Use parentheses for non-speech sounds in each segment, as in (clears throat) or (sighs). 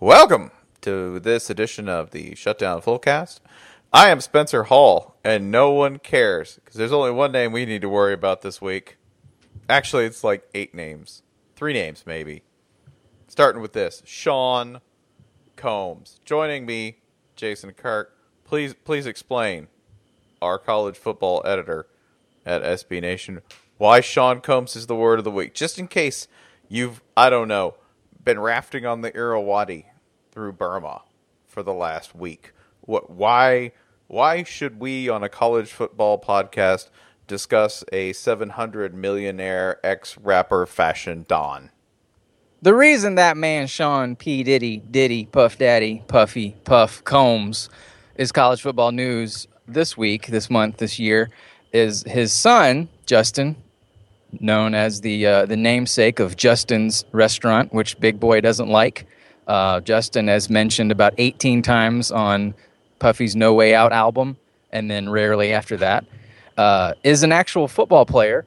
Welcome to this edition of the Shutdown Fullcast. I am Spencer Hall, and no one cares because there's only one name we need to worry about this week. Actually, it's like eight names, three names maybe. Starting with this, Sean Combs. Joining me, Jason Kirk. Please, please explain, our college football editor at SB Nation, why Sean Combs is the word of the week. Just in case you've, I don't know, been rafting on the Irrawaddy through Burma for the last week. What? Why? Why should we on a college football podcast discuss a 700 millionaire ex rapper fashion don? The reason that man Sean P Diddy Diddy Puff Daddy Puffy Puff Combs is college football news this week, this month, this year is his son Justin known as the uh, the namesake of Justin's restaurant, which Big Boy doesn't like. Uh, Justin has mentioned about 18 times on Puffy's No Way Out album, and then rarely after that. Uh, is an actual football player,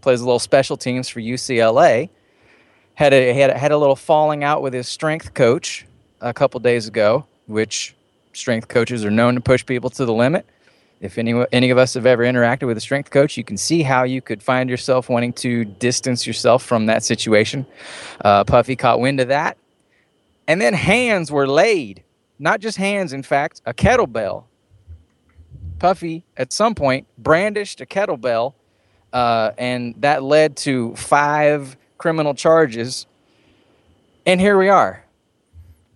plays a little special teams for UCLA. Had a had a, had a little falling out with his strength coach a couple days ago, which strength coaches are known to push people to the limit if any any of us have ever interacted with a strength coach, you can see how you could find yourself wanting to distance yourself from that situation. Uh, Puffy caught wind of that, and then hands were laid. Not just hands, in fact, a kettlebell. Puffy, at some point, brandished a kettlebell, uh, and that led to five criminal charges. And here we are.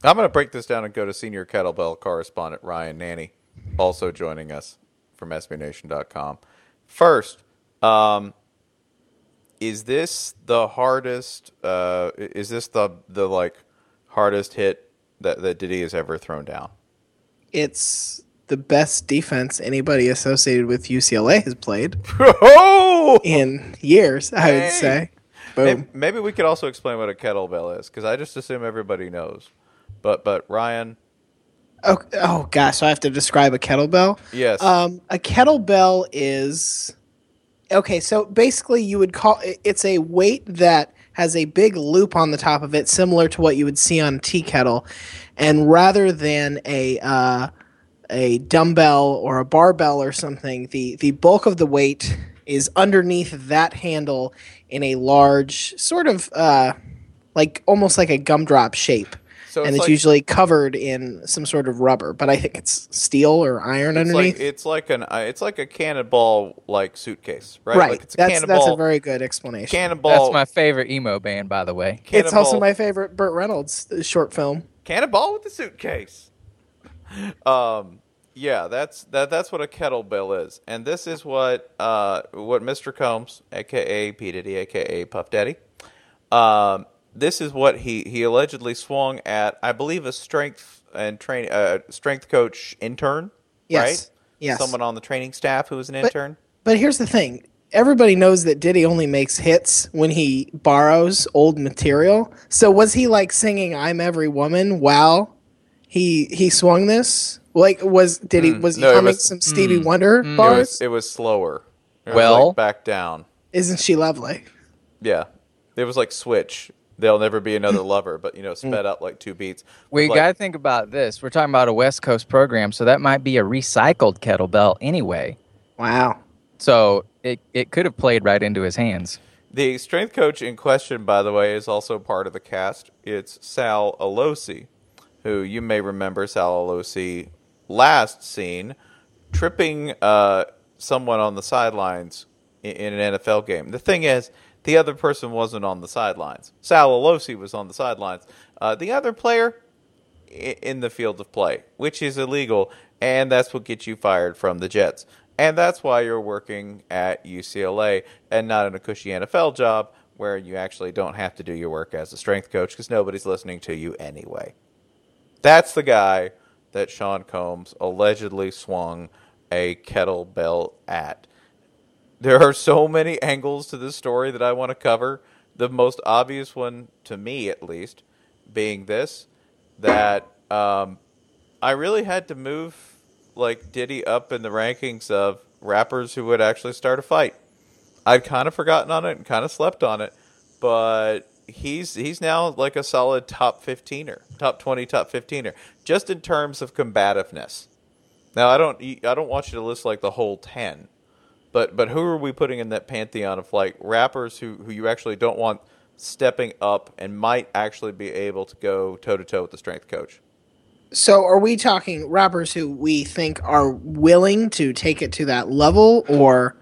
I'm going to break this down and go to senior kettlebell correspondent Ryan Nanni, also joining us from SBNation.com. First, um, is this the hardest? Uh, is this the the like hardest hit that that Diddy has ever thrown down? It's the best defense anybody associated with UCLA has played oh! (laughs) in years. I would say. Boom. Maybe, maybe we could also explain what a kettlebell is because I just assume everybody knows. But but Ryan, Oh, oh gosh, so I have to describe a kettlebell. Yes. Um, a kettlebell is okay. So basically, you would call it's a weight that has a big loop on the top of it, similar to what you would see on a tea kettle, and rather than a uh, a dumbbell or a barbell or something, the the bulk of the weight is underneath that handle in a large sort of uh, like almost like a gumdrop shape. So and it's, like, usually covered in some sort of rubber, but I think it's steel or iron it's underneath. Like, it's like an uh, it's like a cannonball like suitcase, right? Right. Like it's a that's cannonball, that's a very good explanation. Cannonball. That's my favorite emo band, by the way. Cannonball, it's also my favorite Burt Reynolds uh, short film. Cannonball with the suitcase. (laughs) Um. Yeah, that's that. That's what a kettlebell is, and this is what uh what Mr. Combs, aka P Diddy, aka Puff Daddy, um, this is what he, he allegedly swung at. I believe a strength and train uh, strength coach intern. Yes. Right. Yes. Someone on the training staff who was an intern. But, but here's the thing: everybody knows that Diddy only makes hits when he borrows old material. So was he like singing "I'm Every Woman" while he he swung this? Like was did he mm. was he no, humming was, some Stevie mm, Wonder mm, bars? It was, it was slower. It well, like back down. Isn't she lovely? Yeah, it was like Switch there'll never be another lover, but you know, sped mm. up like two beats. We like, got to think about this. We're talking about a West Coast program, so that might be a recycled kettlebell anyway. Wow. So it it could have played right into his hands. The strength coach in question, by the way, is also part of the cast. It's Sal Alosi, who you may remember Sal Alosi last seen tripping uh, someone on the sidelines in, in an NFL game. The thing is, the other person wasn't on the sidelines. Sal Alosi was on the sidelines. Uh, the other player in the field of play, which is illegal, and that's what gets you fired from the Jets. And that's why you're working at UCLA and not in a cushy NFL job where you actually don't have to do your work as a strength coach because nobody's listening to you anyway. That's the guy that Sean Combs allegedly swung a kettlebell at. There are so many angles to this story that I want to cover. The most obvious one, to me at least, being this that um, I really had to move like Diddy up in the rankings of rappers who would actually start a fight. I'd kind of forgotten on it and kind of slept on it, but he's he's now like a solid top 15er, top 20, top 15er, just in terms of combativeness. Now, I don't I don't want you to list like the whole 10. But but who are we putting in that pantheon of like rappers who who you actually don't want stepping up and might actually be able to go toe to toe with the strength coach? So, are we talking rappers who we think are willing to take it to that level, or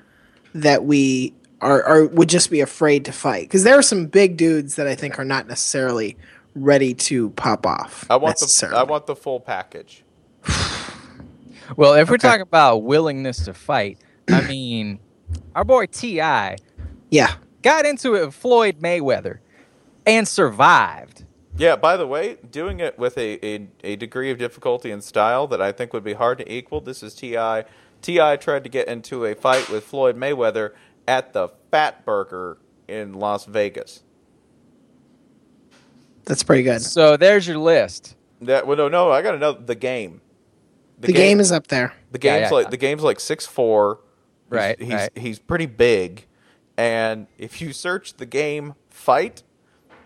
that we are, are would just be afraid to fight? Because there are some big dudes that I think are not necessarily ready to pop off. I want the. I want the full package. (sighs) Well, if we're talking about willingness to fight, I mean, our boy T.I. yeah. got into it with Floyd Mayweather and survived. Yeah, by the way, doing it with a, a, a degree of difficulty and style that I think would be hard to equal. This is T.I. T.I. tried to get into a fight with Floyd Mayweather at the Fatburger in Las Vegas. That's pretty good. So there's your list. That well, no, no, I got to know the game. The, game, is up there. the Yeah, game's yeah, like yeah. the game's like six four. Right, He's, right. he's pretty big, and if you search the game fight,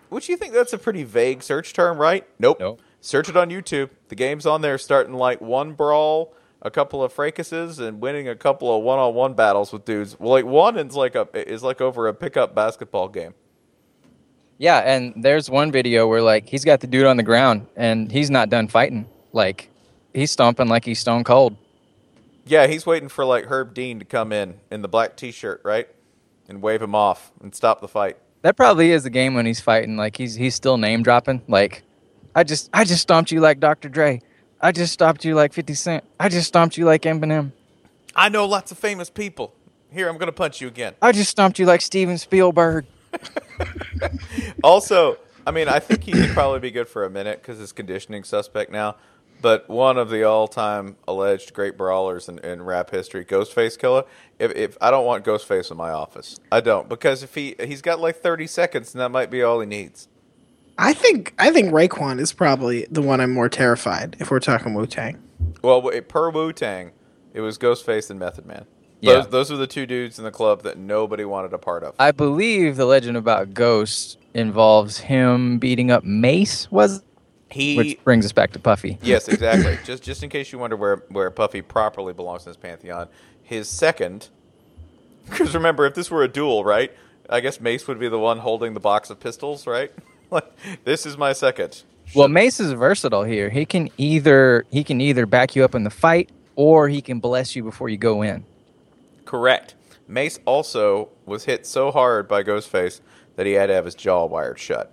which you think that's a pretty vague search term, right? Nope. Nope. Search it on YouTube. The game's on there, starting like one brawl, a couple of fracases, and winning a couple of one-on-one battles with dudes. Well, like one is like a is like over a pickup basketball game. Yeah, and there's one video where like he's got the dude on the ground and he's not done fighting. Like he's stomping like he's stone cold. Yeah, he's waiting for like Herb Dean to come in in the black T-shirt, right, and wave him off and stop the fight. That probably is the game when he's fighting. Like he's he's still name dropping. Like I just I just stomped you like Dr. Dre. I just stomped you like 50 Cent. I just stomped you like Eminem. I know lots of famous people. Here, I'm gonna punch you again. I just stomped you like Steven Spielberg. (laughs) Also, I mean, I think he could probably be good for a minute because his conditioning suspect now. But one of the all-time alleged great brawlers in, in rap history, Ghostface Killah. If, if I don't want Ghostface in my office, I don't because if he he's got like 30 seconds, and that might be all he needs. I think I think Raekwon is probably the one I'm more terrified if we're talking Wu Tang. Well, per Wu Tang, it was Ghostface and Method Man. Yeah. Those, those are the two dudes in the club that nobody wanted a part of. I believe the legend about Ghost involves him beating up Mase was He which brings us back to Puffy. Yes, (laughs) exactly. just just in case you wonder where where Puffy properly belongs in this pantheon, his second. (laughs) Because remember, if this were a duel, right? I guess Mase would be the one holding the box of pistols, right? (laughs) like this is my second. Well, Mase is versatile here. He can either he can either back you up in the fight or he can bless you before you go in. Correct. Mase also was hit so hard by Ghostface that he had to have his jaw wired shut.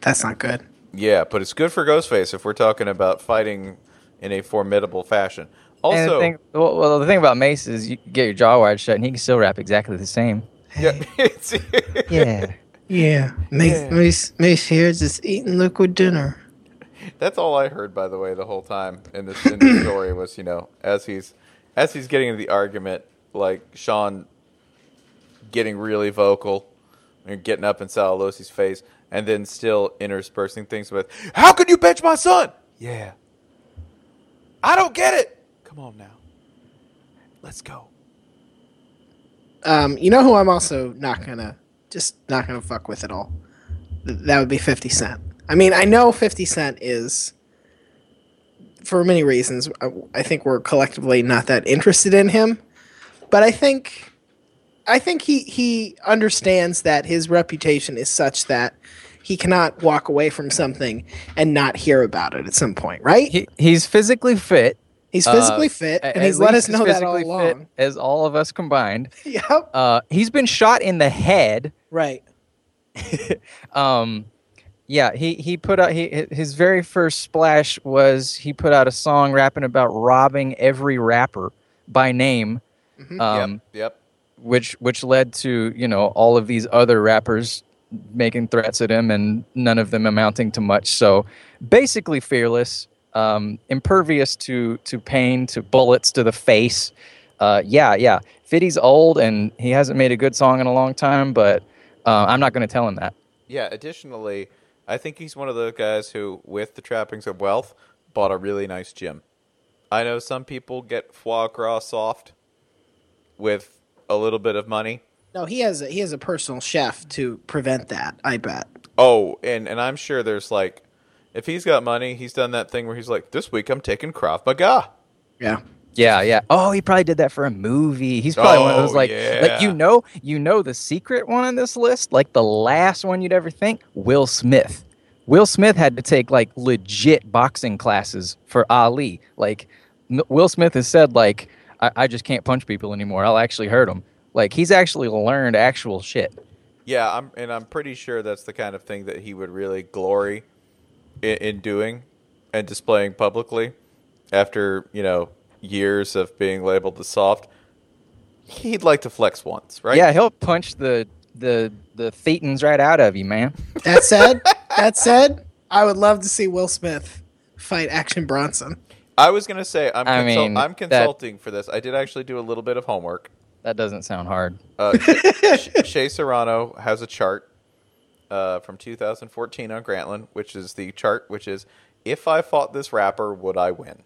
That's not good. Yeah, but it's good for Ghostface if we're talking about fighting in a formidable fashion. Also, the thing, well, well, the thing about Mase is you get your jaw wired shut and he can still rap exactly the same. yeah, (laughs) (laughs) Yeah. (laughs) Yeah, Mase, Yeah. Mase, Mase here just eating liquid dinner. That's all I heard, by the way, the whole time in this, in this (clears throat) story was, you know, as he's as he's getting into the argument, like Sean getting really vocal and getting up in Sal Losi's face, and then still interspersing things with, "How can you bench my son?" Yeah, I don't get it. Come on now, let's go. Um, you know who I'm also not gonna just not gonna fuck with at all. Th- That would be Fifty Cent. I mean, I know Fifty Cent is, for many reasons. I, I think we're collectively not that interested in him, but I think, I think he he understands that his reputation is such that he cannot walk away from something and not hear about it at some point, right? He, he's physically fit. he's uh, physically fit, and he's let us as know that all physically fit along. as all of us combined. (laughs) Yep. Uh, he's been shot in the head. Right. (laughs) um yeah he he put out he his very first splash was he put out a song rapping about robbing every rapper by name Mhm. um yep, yep. which which led to you know all of these other rappers making threats at him and none of them amounting to much so basically fearless um impervious to to pain to bullets to the face uh yeah yeah Fiddy's old and he hasn't made a good song in a long time but uh, i'm not going to tell him that Yeah. Additionally, I think he's one of the guys who, with the trappings of wealth, bought a really nice gym. I know some people get foie gras soft with a little bit of money. No, he has a, he has a personal chef to prevent that. I bet. Oh, and and I'm sure there's like, if he's got money, he's done that thing where he's like, this week I'm taking Krav Maga. Yeah. Yeah, yeah. Oh, he probably did that for a movie. He's probably one of those Oh, like, yeah. like you know, you know the secret one on this list, like the last one you'd ever think. Will Smith. Will Smith had to take like legit boxing classes for Ali. Like Will Smith has said, like I, I just can't punch people anymore. I'll actually hurt them. Like he's actually learned actual shit. Yeah, I'm and I'm pretty sure that's the kind of thing that he would really glory in, in doing and displaying publicly after you know years of being labeled the soft. He'd like to flex once, right? Yeah, he'll punch the the the thetans right out of you, man. That said, that said, I would love to see Will Smith fight Action Bronson. I was gonna say I'm I consult- mean, I'm that- consulting for this. I did actually do a little bit of homework. That doesn't sound hard. Uh, (laughs) Sh- Shea Serrano has a chart uh, from 2014 on Grantland, which is the chart which is if I fought this rapper, would I win?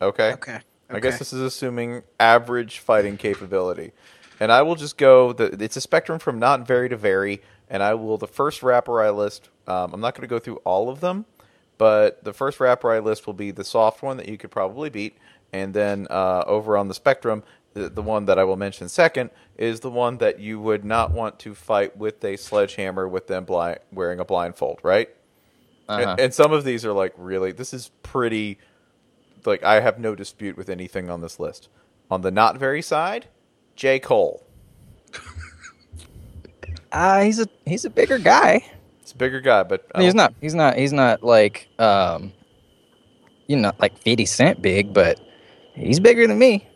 Okay. Okay. I guess this is assuming average fighting capability, and I will just go. The, it's a spectrum from not very to very, and I will the first rapper I list. Um, I'm not going to go through all of them, but the first rapper I list will be the soft one that you could probably beat, and then uh, over on the spectrum, the, the one that I will mention second is the one that you would not want to fight with a sledgehammer with them blind, wearing a blindfold, right? Uh-huh. And, and some of these are like really, this is pretty. Like I have no dispute with anything on this list. On the not very side, J Cole. (laughs) Uh, he's a he's a bigger guy. It's a bigger guy, but I he's don't- not. He's not. He's not like um, you know, like Fifty Cent big, but he's bigger than me.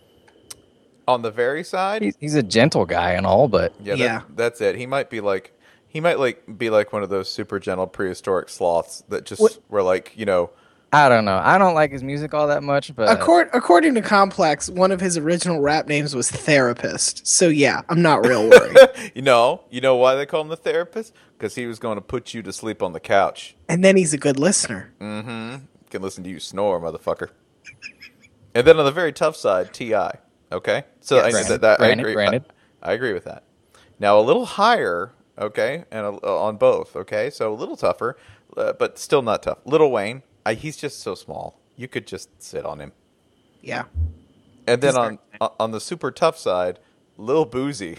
On the very side. He's, he's a gentle guy and all, but Yeah, Yeah. That, that's it. He might be like he might like be like one of those super gentle prehistoric sloths that just What- were like you know. I don't know. I don't like his music all that much, but Accord, according to Complex, one of his original rap names was Therapist. So yeah, I'm not real worried. (laughs) You know, you know why they call him the therapist? Because he was going to put you to sleep on the couch. and then he's a good listener. Mm-hmm. Can listen to you snore, motherfucker. and then on the very tough side, Ti. Okay, so Yes. I, Granted, that, that, I agree. granted. I, I agree with that. Now a little higher, okay, and a, on both, okay. So a little tougher, uh, but still not tough. Little Wayne, I, he's just so small. You could just sit on him. Yeah. And then on on the super tough side, Lil Boosie.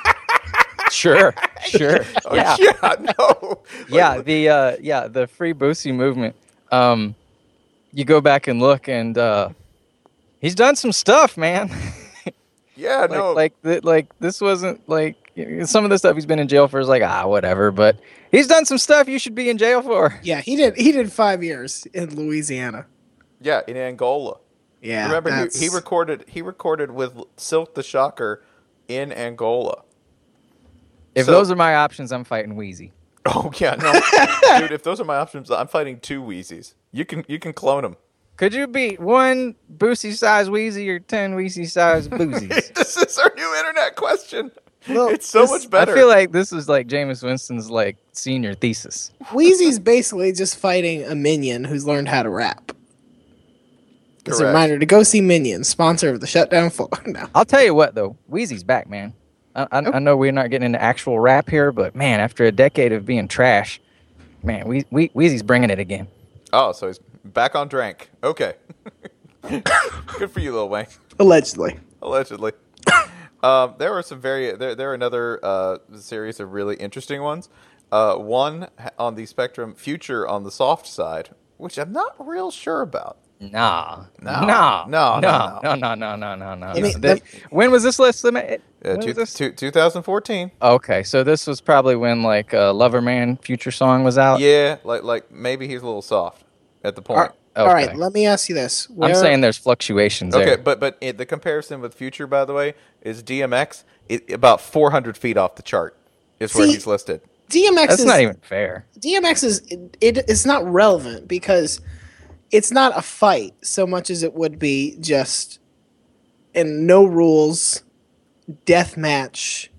(laughs) sure, (laughs) sure, Oh, yeah, yeah, (laughs) no, yeah. The uh, yeah, the free Boosie movement. Um, you go back and look, and uh, he's done some stuff, man. (laughs) yeah, like, no, like, th- like this wasn't like some of the stuff he's been in jail for is like ah whatever, but he's done some stuff you should be in jail for. (laughs) Yeah, he did. He did five years in Louisiana. yeah, in Angola. Yeah. Remember, he, he recorded he recorded with Silk the Shocker in Angola. If So- those are my options, I'm fighting Weezy. (laughs) Oh yeah, no, dude. If those are my options, I'm fighting two Weezies. You can you can clone them. Could you beat one Boosie size Weezy or ten Weezy size (laughs) Boosies? this is our new internet question. Well, it's so this- much better. I feel like this is like Jameis Winston's like senior thesis. Weezy's basically just fighting a minion who's learned how to rap. It's a reminder to go see Minion, sponsor of the Shutdown Floor. (laughs) no. I'll tell you what though, Weezy's back, man. I, I, oh. I know we're not getting into actual rap here, but man, after a decade of being trash, man, we, we, Weezy's bringing it again. oh, so he's back on drank. Okay, (laughs) good for you, Lil Wayne. Allegedly. allegedly. (laughs) um, there were some very there. There are another uh, series of really interesting ones. Uh, one on the spectrum, Future on the soft side, which I'm not real sure about. Nah, No, no, no, no, no, no, no, no, no, no, no. Let me- when was this list? Limit? Uh, two, this? two, 2014. Okay, so this was probably when like uh, Lover Man Future song was out. Yeah, like like maybe he's a little soft at the point. all right, Okay. let me ask you this. I'm saying there's fluctuations Okay, there. but but it, the comparison with Future, by the way, is DMX it, about 400 feet off the chart is where he's listed. DMX That's is not even fair. DMX is it, it it's not relevant because it's not a fight so much as it would be just and no rules death match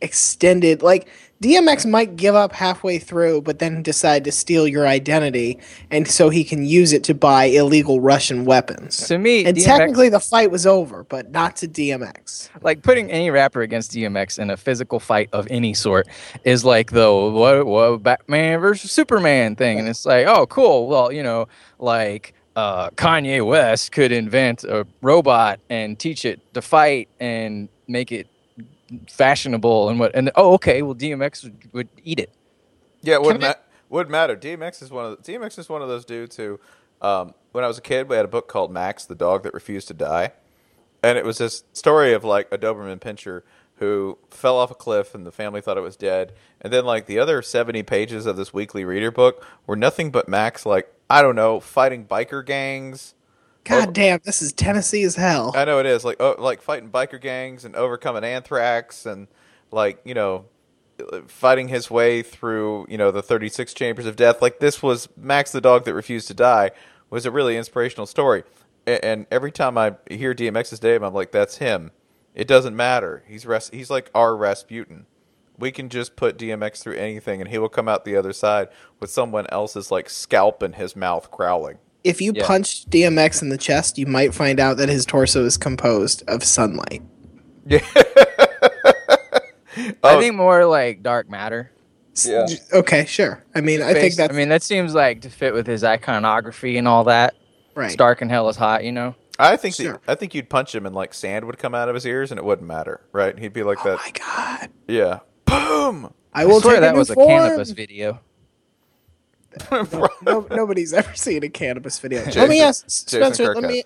extended like DMX might give up halfway through, but then decide to steal your identity, and so he can use it to buy illegal Russian weapons. To me, And DMX technically, the fight was over, but not to DMX. like putting any rapper against DMX in a physical fight of any sort is like the what, what Batman versus Superman thing, and it's like, oh, cool. Well, you know, like uh, Kanye West could invent a robot and teach it to fight and make it fashionable and what, and oh, okay, well, DMX would, would eat it. Yeah, it wouldn't, ma- wouldn't matter. DMX is one of the, DMX is one of those dudes who, um, when I was a kid, we had a book called Max, the dog that refused to die, and it was this story of like a Doberman Pinscher who fell off a cliff and the family thought it was dead, and then like the other seventy pages of this weekly reader book were nothing but Max, like I don't know, fighting biker gangs. Oh. God Oh. damn, this is Tennessee as hell. I know it is like oh, like fighting biker gangs and overcoming anthrax and like you know fighting his way through you know the 36 chambers of death. Like this was Max the dog that refused to die was a really inspirational story. A- and every time I hear DMX's name I'm like that's him. It doesn't matter. He's Ras- he's like our Rasputin. We can just put DMX through anything and he will come out the other side with someone else's like scalp in his mouth crowling If you Yeah. punched DMX in the chest, you might find out that his torso is composed of sunlight. yeah (laughs) I Oh. think more like dark matter. Yeah. Okay, sure. I mean, I think Based- that's I mean, that seems like to fit with his iconography and all that. right. It's dark and hell is hot, you know. I think that- Sure. I think you'd punch him and like sand would come out of his ears and it wouldn't matter, right? He'd be like Oh that. my god! Yeah. Boom. I will I swear take that a new was a cannabis video. (laughs) No, nobody's ever seen a cannabis video. Jason- let me ask Spencer. Let me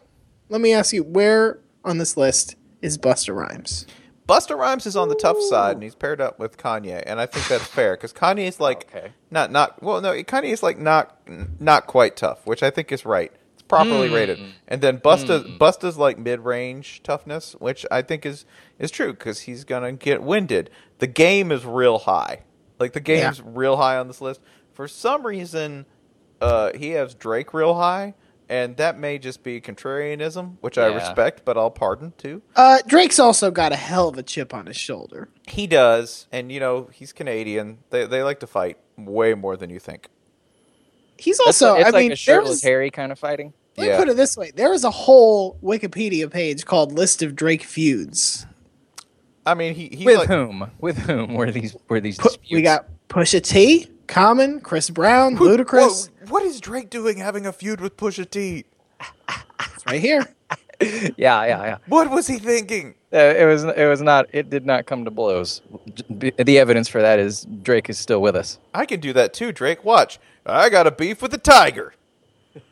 let me ask you where on this list is Busta Rhymes? Busta Rhymes is on the tough side and he's paired up with Kanye, and I think that's fair because Kanye is like Okay. not not well no Kanye is like not not quite tough, which I think is right. It's properly Hmm. rated, and then Busta Busta's like mid range toughness, which I think is is true because he's gonna get winded. The game is real high, like the game's real high on this list. For some reason, uh, he has Drake real high, and that may just be contrarianism, which I Yeah. respect, but I'll pardon too. Uh, Drake's also got a hell of a chip on his shoulder. He does, and you know he's Canadian. They they like to fight way more than you think. He's That's also. like, it's I like mean, a shirtless there's- Harry kind of fighting. Let me Yeah. put it this way: there is a whole Wikipedia page called "List of Drake feuds." I mean, he he's With like whom? With whom were these were these Pu- disputes? we got Pusha T, Common, Chris Brown, Ludacris. Whoa, what is Drake doing having a feud with Pusha T? It's right here. (laughs) yeah, yeah, yeah. What was he thinking? Uh, it was it was not it did not come to blows. The evidence for that is Drake is still with us. I can do that too, Drake. Watch, I got a beef with the tiger.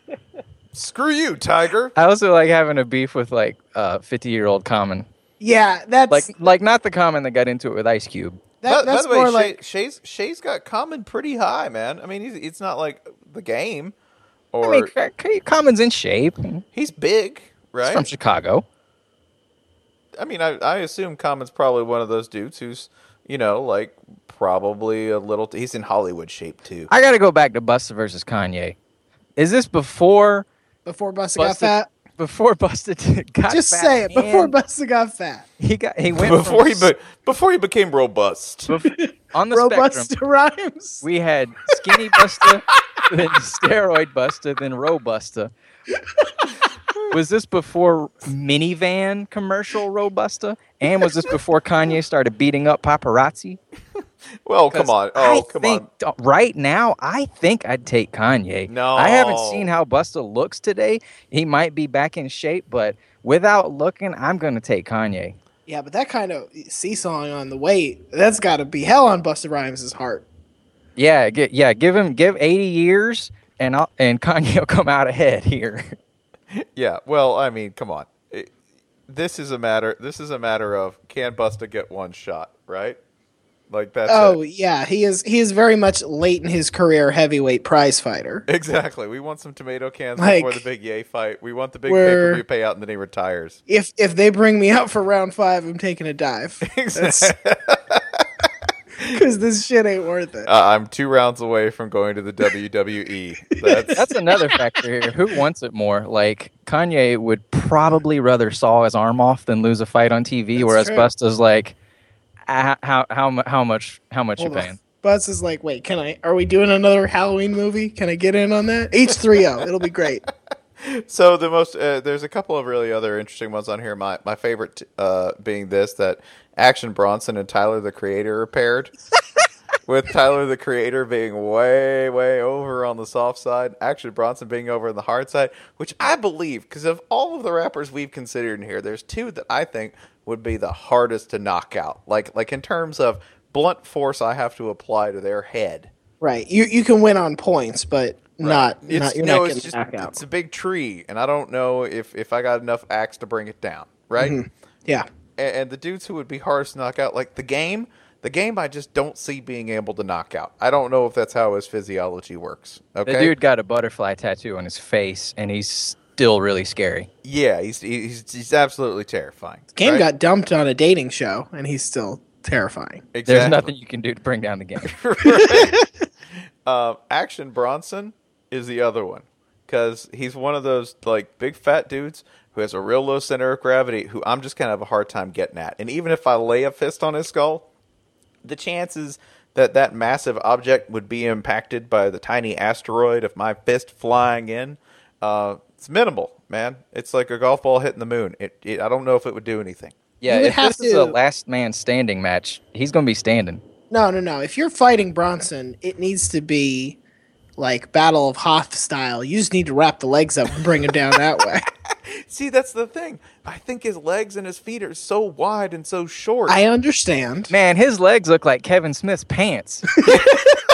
(laughs) Screw you, tiger. I also like having a beef with like uh 50 year old Common. Yeah, that's Like like not the Common that got into it with Ice Cube. That, by, by that's the way, more Shea, like Shea's Shea's got Common pretty high, man. I mean, he's, it's not like the game, I mean, C- C- Common's in shape. He's he's big, right? from Chicago. I mean, I, I assume Common's probably one of those dudes who's, you know, like probably a little. he's in Hollywood shape too. I got to go back to Busta versus Kanye. Is this before before Busta got fat. Before Busta t- (laughs) got Just fat say it. Before and Busta got fat. (laughs) he got he went before he be, before he became robust. (laughs) bef- on the spectrum. Robusta rhymes. We had skinny Busta, then steroid Busta, then Robusta. Was this before minivan commercial Robusta? And was this before Kanye started beating up paparazzi? Well, come on. Oh, I come think, on. Right now, I think I'd take Kanye. No. I haven't seen how Busta looks today. He might be back in shape, but without looking, I'm going to take Kanye. yeah, but that kind of seesawing on the weight, that's got to be hell on Busta Rhymes' heart. Yeah, gi- yeah. Give him give 80 years, and I'll, and (laughs) Kanye will come out ahead here. (laughs) Yeah. Well, I mean, come on. It- this is a matter. This is a matter of can Busta get one shot, right? Like that's Oh it. yeah, he is. He is very much late in his career heavyweight prize fighter. (laughs) Exactly. We want some tomato cans Like, before the big yay fight. We want the big we're- pay per view payout, and then he retires. If if they bring me out for round five, I'm taking a dive. (laughs) Exactly. Because this shit ain't worth it. Uh, I'm two rounds away from going to the WWE. That's, That's another factor here. Who wants it more? Like Kanye would probably rather saw his arm off than lose a fight on TV, That's whereas true. Busta's like, how how how, mu- how much how much you Hold on. paying? Buzz is like, wait, can I? Are we doing another Halloween movie? Can I get in on that? H three O. It'll be great. (laughs) So the most uh, there's a couple of really other interesting ones on here. My my favorite uh, being this that Action Bronson and Tyler the Creator are paired. (laughs) With Tyler the Creator being way way over on the soft side, Action Bronson being over on the hard side, which I believe because of all of the rappers we've considered in here, there's two that I think would be the hardest to knock out. Like like in terms of blunt force I have to apply to their head. Right. You you can win on points, but not It's, not you're no, not it's just knocked out. it's a big tree, and I don't know if if I got enough axe to bring it down. Right. Mm-hmm. Yeah. and, and the dudes who would be hardest to knock out, like the game, the game, I just don't see being able to knock out. I don't know if that's how his physiology works. Okay, The dude got a butterfly tattoo on his face, and he's still really scary. yeah, he's he's he's absolutely terrifying. Game right? got dumped on a dating show, and he's still terrifying. There's nothing you can do to bring down the game. (laughs) Uh, Action Bronson is the other one because he's one of those like big fat dudes who has a real low center of gravity. Who I'm just kind of have a hard time getting at. And even if I lay a fist on his skull, the chances that that massive object would be impacted by the tiny asteroid of my fist flying in, uh, it's minimal, man. It's like a golf ball hitting the moon. It, it I don't know if it would do anything. Yeah, would if have this is a last man standing match, he's gonna be standing. No, no, no. If you're fighting Bronson, it needs to be like Battle of Hoth style. You just need to wrap the legs up and bring him down that way. (laughs) See, that's the thing. I think his legs and his feet are so wide and so short. I understand. Man, his legs look like Kevin Smith's pants. (laughs)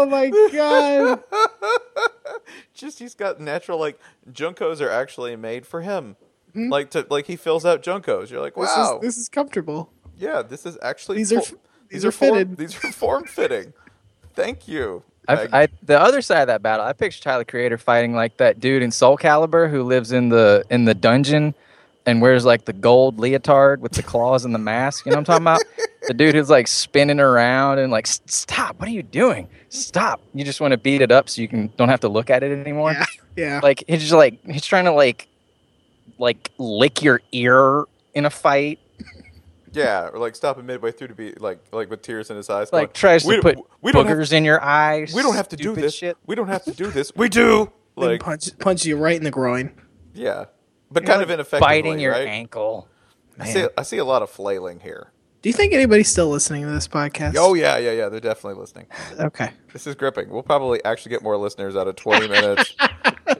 Oh my god. (laughs) just he's got natural like JNCOs are actually made for him. Hmm? Like to like he fills out JNCOs. You're like, This wow, is this is comfortable. yeah, this is actually These are fo- f- these are form- fitted. these are form fitting. Thank you. I, I, the other side of that battle, I picture Tyler Creator fighting like that dude in Soul Calibur who lives in the in the dungeon and wears like the gold leotard with the (laughs) claws and the mask. You know what I'm talking about? the dude who's like spinning around and like, stop! What are you doing? Stop! You just want to beat it up so you can don't have to look at it anymore. Yeah. (laughs) Yeah. Like he's just like he's trying to like like lick your ear in a fight. yeah, or like stopping midway through to be like like with tears in his eyes. Like going, tries to we, put we don't have, boogers in your eyes. we don't have to do this. Shit. We don't have to do this. (laughs) We do. Then Like punch punch you right in the groin. yeah, but kind like, of ineffectively, biting your right? ankle. I see I see a lot of flailing here. Do you think anybody's still listening to this podcast? Oh yeah, yeah, yeah. They're definitely listening. Okay. This is gripping. We'll probably actually get more listeners out of 20 (laughs) minutes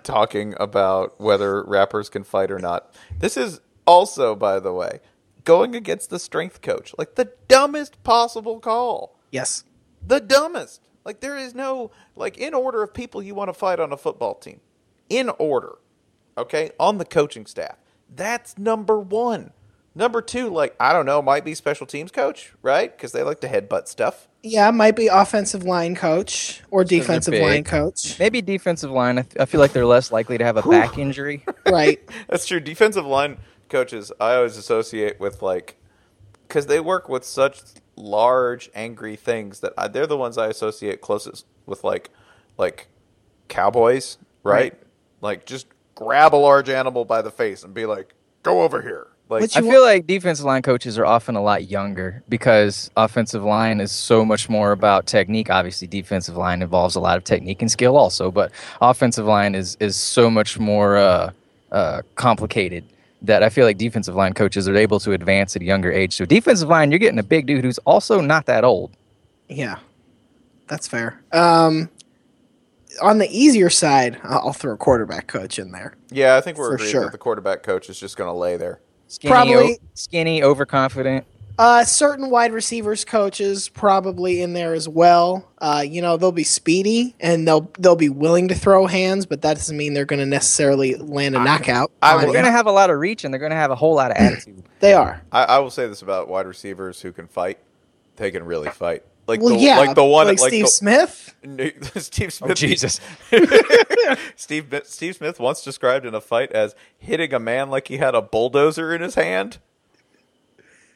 talking about whether rappers can fight or not. This is also, by the way, going against the strength coach. Like the dumbest possible call. Yes. The dumbest. Like there is no like in order of people you want to fight on a football team. In order. Okay? On the coaching staff. That's number 1. Number 2, like I don't know, might be special teams coach, right? Cuz they like to headbutt stuff. Yeah, might be offensive line coach or defensive line coach. Maybe defensive line. I feel like they're less likely to have a back injury. (laughs) Right. (laughs) That's true. Defensive line coaches, I always associate with like, because they work with such large, angry things that I, they're the ones I associate closest with, like, like cowboys, right? Right. Like, just grab a large animal by the face and be like, "Go over here." Like, Which I You feel like defensive line coaches are often a lot younger because offensive line is so much more about technique. Obviously, defensive line involves a lot of technique and skill also, but offensive line is is so much more uh, uh, complicated that I feel like defensive line coaches are able to advance at a younger age. So defensive line, you're getting a big dude who's also not that old. Yeah. That's fair. Um on the easier side, I'll I'll throw a quarterback coach in there. yeah, I think we're For agreed sure. that the quarterback coach is just going to lay there. Skinny, Probably- o- skinny, overconfident. Uh, certain wide receivers coaches probably in there as well. Uh, you know they'll be speedy and they'll they'll be willing to throw hands, but that doesn't mean they're going to necessarily land a knockout. I on They're going to have a lot of reach and they're going to have a whole lot of (clears throat) attitude. They are. I, I will say this about wide receivers who can fight; they can really fight. Like Well, the, yeah, like the one, like, like Steve the, Smith. (laughs) (laughs) Steve oh, Smith. Oh, Jesus. (laughs) Steve Steve Smith once described in a fight as hitting a man like he had a bulldozer in his hand.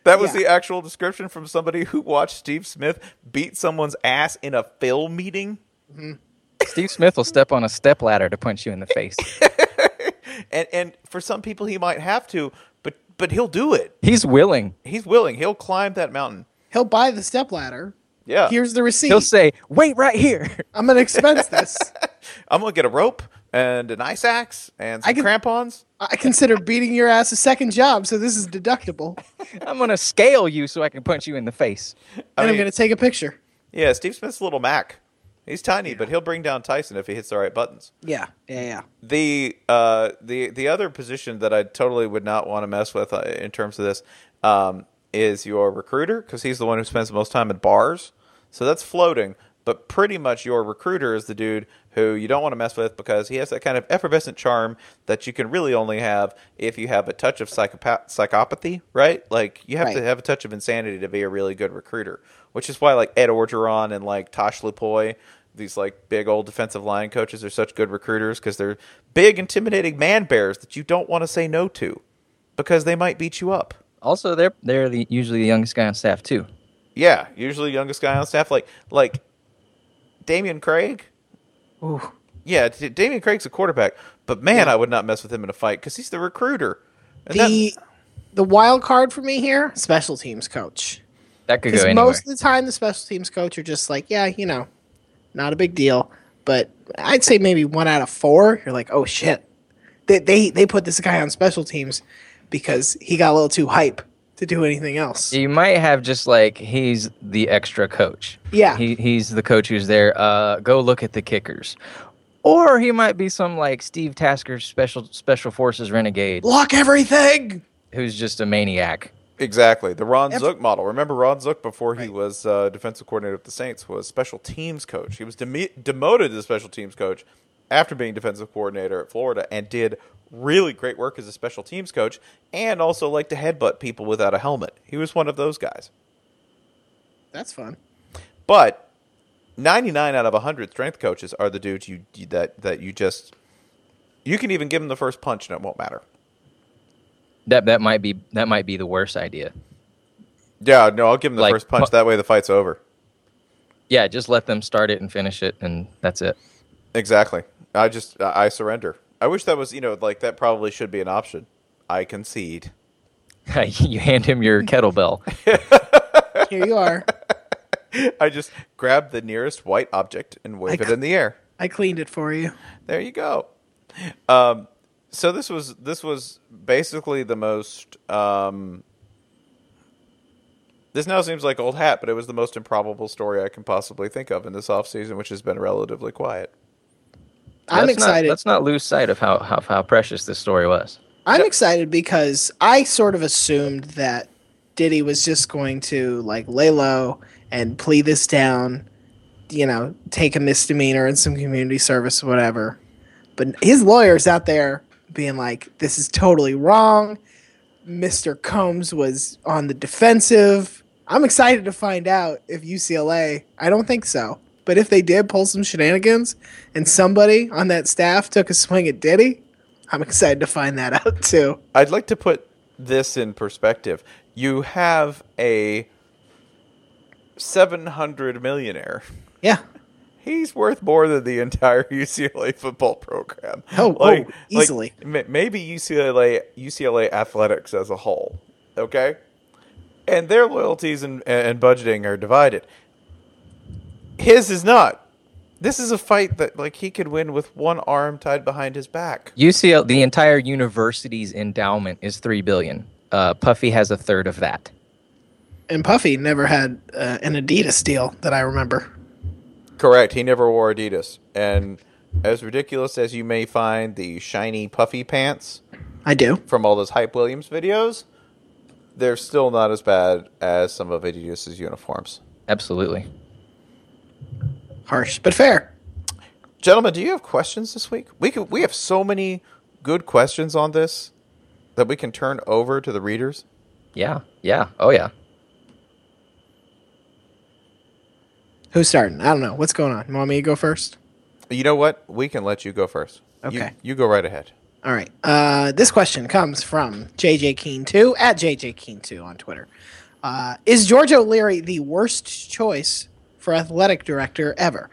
That was Yeah. the actual description from somebody who watched Steve Smith beat someone's ass in a film meeting. Mm-hmm. Steve Smith will step on a step ladder to punch you in the face. And and for some people he might have to, but but he'll do it. He's willing. He's willing. He'll climb that mountain. He'll buy the step ladder. Yeah. Here's the receipt. He'll say, "Wait right here." (laughs) I'm gonna expense this. (laughs) I'm gonna get a rope and an ice axe and some I can- crampons. I consider beating your ass a second job, so this is deductible. (laughs) I'm gonna scale you so I can punch you in the face. And I I'm gonna take a picture. Yeah, Steve Smith's a little Mac. He's tiny, but he'll bring down Tyson if he hits the right buttons. Yeah, yeah, yeah. The uh, the the other position that I totally would not want to mess with uh, in terms of this um, is your recruiter because he's the one who spends the most time at bars. So that's floating, but pretty much your recruiter is the dude who you don't want to mess with because he has that kind of effervescent charm that you can really only have if you have a touch of psychopath psychopathy, right? Like you have to have a touch of insanity to be a really good recruiter, which is why like Ed Orgeron and like Tosh Lupoy, these like big old defensive line coaches are such good recruiters because they're big, intimidating man bears that you don't want to say no to because they might beat you up. Also, they're they're the, usually the youngest guy on staff too. Yeah, usually youngest guy on staff, like like Dameyune Craig. Ooh. Yeah, D- Dameyune Craig's a quarterback, but man, I would not mess with him in a fight because he's the recruiter. And that- The the wild card for me here, special teams coach. That could go Because anywhere. most of the time, the special teams coach are just like, yeah, you know, not a big deal. But I'd say maybe one out of four, you're like, oh shit, they they they put this guy on special teams because he got a little too hype to do anything else. You might have just like he's the extra coach. Yeah. He he's the coach who's there. Uh, go look at the kickers. Or he might be some like Steve Tasker special special forces renegade Lock everything. who's just a maniac. Exactly. The Ron Ev- Zook model. Remember Ron Zook before he was uh, defensive coordinator of the Saints was special teams coach. He was deme- demoted to special teams coach after being defensive coordinator at Florida and did really great work as a special teams coach and also liked to headbutt people without a helmet. He was one of those guys. That's fun. But 99 out of 100 strength coaches are the dudes you you- that that you just you can even give them the first punch and it won't matter. That that might be that might be the worst idea. Yeah, no, I'll give them the Like, first punch. That way the fight's over. Yeah, just let them start it and finish it, and that's it. Exactly. I just I I surrender. I wish that was you know like that probably should be an option. I concede. (laughs) you hand him your kettlebell. (laughs) Here you are. I just grab the nearest white object and wave I it in the air. I cleaned it for you. There you go. Um, so this was this was basically the most. Um, this now seems like old hat, but it was the most improbable story I can possibly think of in this off season, which has been relatively quiet. I'm Let's not- excited. let's not lose sight of how, how how precious this story was. I'm excited because I sort of assumed that Diddy was just going to like lay low and plea this down, you know, take a misdemeanor and some community service or whatever. But his lawyer's out there being like, this is totally wrong. Mr. Combs was on the defensive. I'm excited to find out if UCLA, I don't think so, but if they did pull some shenanigans and somebody on that staff took a swing at Diddy, I'm excited to find that out too. I'd like to put this in perspective. You have a 700 millionaire. Yeah. He's worth more than the entire (laughs) UCLA football program. Oh, oh, easily. ma- maybe UCLA UCLA athletics as a whole. Okay, and their loyalties and, and budgeting are divided. His is not. This is a fight that like he could win with one arm tied behind his back. UCL, the entire university's endowment is three billion. Uh, Puffy has a third of that. And Puffy never had uh, an Adidas deal that I remember. Correct. He never wore Adidas, and as ridiculous as you may find the shiny puffy pants I do. from all those Hype Williams videos, they're still not as bad as some of Adidas's uniforms. Absolutely. Harsh, but fair. Gentlemen, do you have questions this week? We could, we have so many good questions on this that we can turn over to the readers. Yeah. Yeah. Oh yeah. Who's starting? I don't know. What's going on? You want me to go first? You know what? We can let you go first. You- Okay. You, go right ahead. All right. Uh, this question comes from JJ Keen2 at JJ Keen2 on Twitter. Uh, is George O'Leary the worst choice for athletic director ever?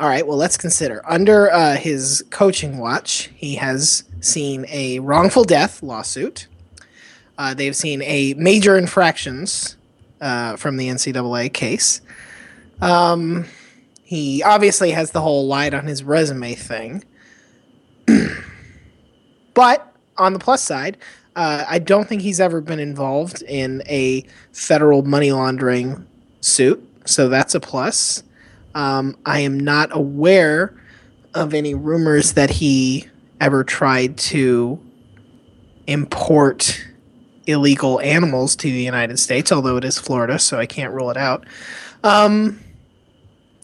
All right. Well, let's consider. Under uh, his coaching watch, he has seen a wrongful death lawsuit, Uh, they've seen a major infractions uh, from the NCAA case. Um, he obviously has the whole lied on his resume thing. (clears throat) but on the plus side, uh, I don't think he's ever been involved in a federal money laundering suit, so that's a plus. Um, I am not aware of any rumors that he ever tried to import illegal animals to the United States, although it is Florida, so I can't rule it out. Um,